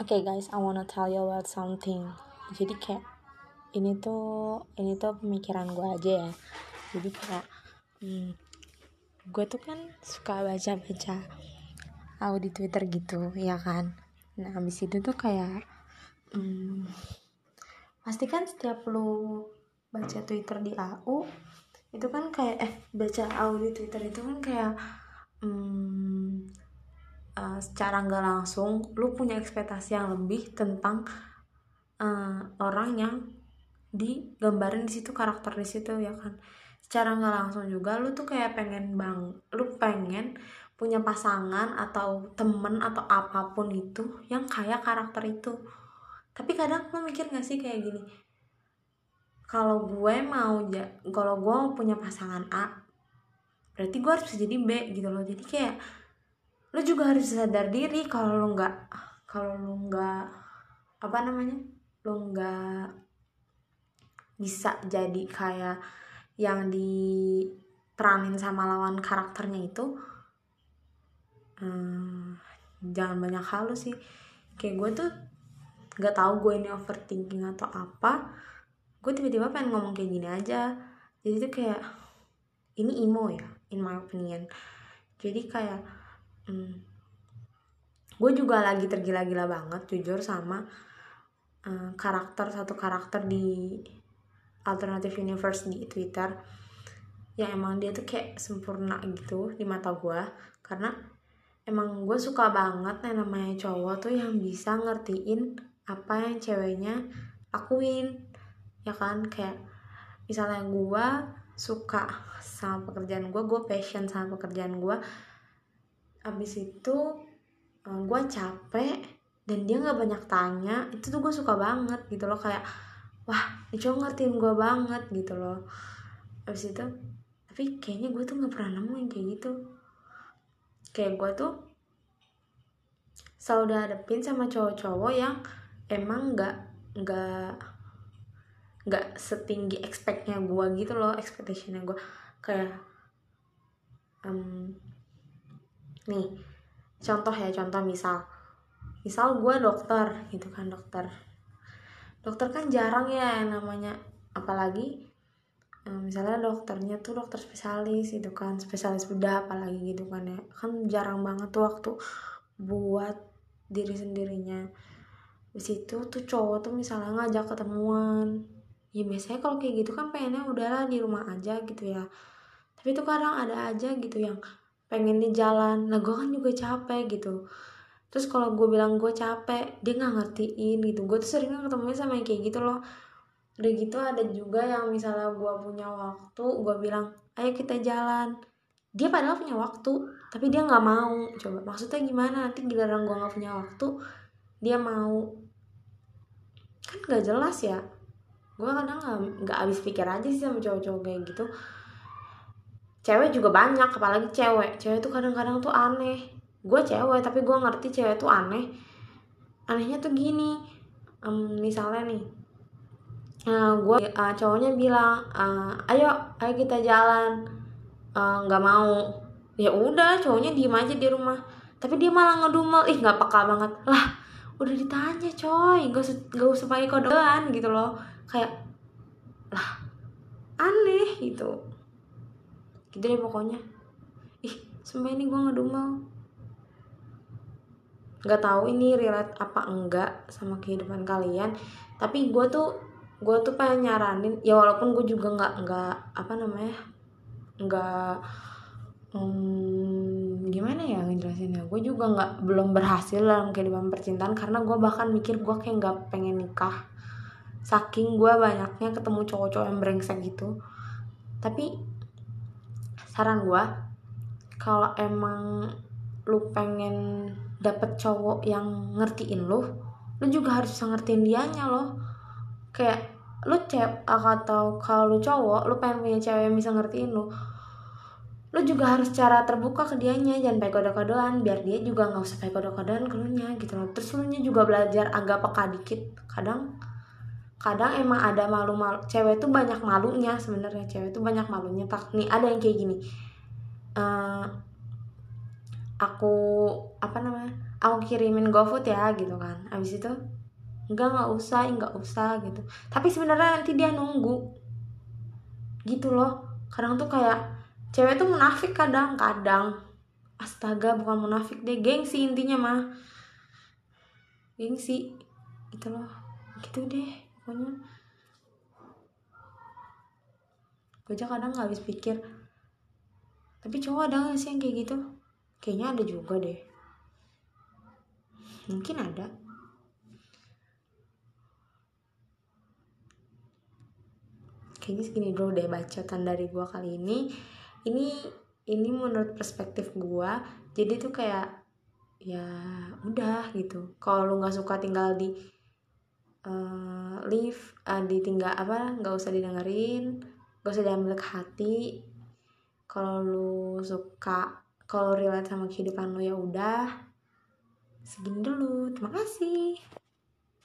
Oke guys, I wanna tell you about something. Jadi kayak ini tuh ini tuh pemikiran gue aja ya. Jadi kayak hmm, gue tuh kan suka baca-baca au di Twitter gitu, ya kan. Nah habis itu tuh kayak hmm, pasti kan setiap lu baca Twitter di AU itu kan kayak eh baca AU di Twitter itu kan kayak hmm, uh, secara nggak langsung lu punya ekspektasi yang lebih tentang uh, orang yang digambarin di situ karakter di situ ya kan? Secara nggak langsung juga lu tuh kayak pengen bang lu pengen punya pasangan atau temen atau apa pun itu yang kayak karakter itu. Tapi kadang lu mikir gak sih kayak gini? Kalau gue mau ja kalau gue mau punya pasangan A berarti gue harus jadi B gitu loh. Jadi kayak lu juga harus sadar diri kalau lu nggak kalau lu nggak apa namanya lu nggak bisa jadi kayak yang diperanin sama lawan karakternya itu hmm, jangan banyak hal sih. Kayak gue tuh nggak tahu gue ini overthinking atau apa. Gue tiba-tiba pengen ngomong kayak gini aja. Jadi tuh kayak ini emo ya in my opinion. Jadi kayak hmm, gue juga lagi tergila-gila banget jujur sama uh, karakter satu karakter di alternative universe di Twitter. Yang emang dia tuh kayak sempurna gitu di mata gue karena emang gue suka banget yang namanya cowok tuh yang bisa ngertiin apa yang ceweknya akuin ya kan? Kayak misalnya gue suka sama pekerjaan gue gue passion sama pekerjaan gue abis itu uh, gue capek dan dia nggak banyak tanya. Itu tuh gue suka banget gitu loh kayak wah ini cowok ngertiin gue banget gitu loh. Abis itu tapi kayaknya gue tuh nggak pernah nemuin kayak gitu. Kayak gue tuh selalu dihadapin sama cowok-cowok yang emang nggak nggak nggak setinggi expectnya gue gitu loh expectationnya gue kayak um, nih contoh ya contoh misal. Misal gue dokter gitu kan dokter. Dokter kan jarang ya namanya apalagi misalnya dokternya tuh dokter spesialis gitu kan spesialis bedah apalagi gitu kan ya. Kan jarang banget tuh waktu buat diri sendirinya. Di situ tuh cowok tuh misalnya ngajak ketemuan. Ya biasanya kalau kayak gitu kan pengennya udahlah di rumah aja gitu ya. Tapi tuh kadang ada aja gitu yang pengen di jalan. Nah gue kan juga capek gitu. Terus kalau gue bilang gue capek dia nggak ngertiin gitu. Gue tuh sering ketemunya sama yang kayak gitu loh. Udah gitu ada juga yang misalnya gue punya waktu gue bilang ayo kita jalan. Dia padahal punya waktu tapi dia nggak mau. Coba maksudnya gimana? Nanti giliran gue nggak punya waktu dia mau. Kan nggak jelas ya. Gue kadang nggak nggak habis pikir aja sih sama cowok-cowok kayak gitu cewek juga banyak apalagi cewek. Cewek tuh kadang-kadang tuh aneh. Gue cewek tapi gue ngerti cewek tuh aneh. Anehnya tuh gini um, misalnya nih uh, gue uh, cowoknya bilang uh, ayo ayo kita jalan. Nggak uh, mau. Ya udah cowoknya diem aja di rumah. Tapi dia malah ngedumel. Ih nggak peka banget. Lah udah ditanya coy. Gak usah gak usah pakai kodean gitu loh. Kayak lah aneh gitu gitu deh pokoknya. Ih sumpah ini gue ngedumel. Nggak tahu ini relate apa enggak sama kehidupan kalian tapi gue tuh gue tuh pengen nyaranin ya walaupun gue juga nggak nggak apa namanya nggak hmm, gimana ya ngejelasinnya gue juga nggak belum berhasil dalam kehidupan percintaan karena gue bahkan mikir gue kayak nggak pengen nikah. Saking gue banyaknya ketemu cowok-cowok yang brengsek gitu. Tapi saran gue kalau emang lu pengen dapet cowok yang ngertiin lu lu juga harus bisa ngertiin dianya loh. Kayak lu cewek atau kalau lu cowok lu pengen punya cewek yang bisa ngertiin lu lu juga harus cara terbuka ke dianya jangan pakai kode-kodean biar dia juga nggak usah pakai kode-kodean ke lu nya gitu loh. Terus lu nya juga belajar agak peka dikit kadang kadang emang ada malu-malu cewek tuh banyak malunya sebenarnya cewek tuh banyak malunya. Tak nih ada yang kayak gini. Uh, aku apa namanya aku kirimin GoFood ya gitu kan. Abis itu enggak nggak usah nggak usah gitu. Tapi sebenarnya nanti dia nunggu. Gitu loh. Kadang tuh kayak cewek tuh munafik kadang-kadang astaga bukan munafik deh gengsi intinya mah. Gengsi gitu loh. Gitu deh pokoknya gue aja kadang gak habis pikir. Tapi cowok ada gak sih yang kayak gitu? Kayaknya ada juga deh. Mungkin ada. Kayaknya segini dulu deh bacotan dari gue kali ini. Ini ini menurut perspektif gue jadi tuh kayak ya udah gitu. Kalau lu nggak suka tinggal di uh, leave uh, ditinggal apa nggak usah didengerin gak usah diambil ke hati. Kalau lu suka kalau relate sama kehidupan lu ya udah segini dulu. Terima kasih